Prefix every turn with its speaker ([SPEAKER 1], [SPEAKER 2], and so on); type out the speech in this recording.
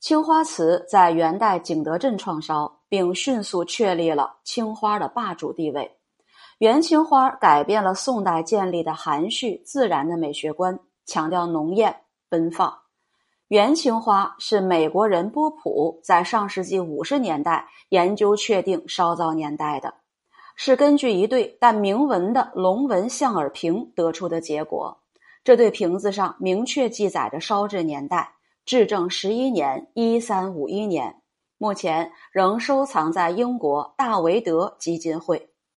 [SPEAKER 1] 青花瓷在元代景德镇创烧，并迅速确立了青花的霸主地位。元青花改变了宋代建立的含蓄自然的美学观，强调浓艳奔放。元青花是美国人波普在上世纪五十年代研究确定烧造年代的，是根据一对带铭文的龙纹象耳瓶得出的结果。这对瓶子上明确记载着烧制年代。至正十一年（一三五一年），目前仍收藏在英国大维德基金会。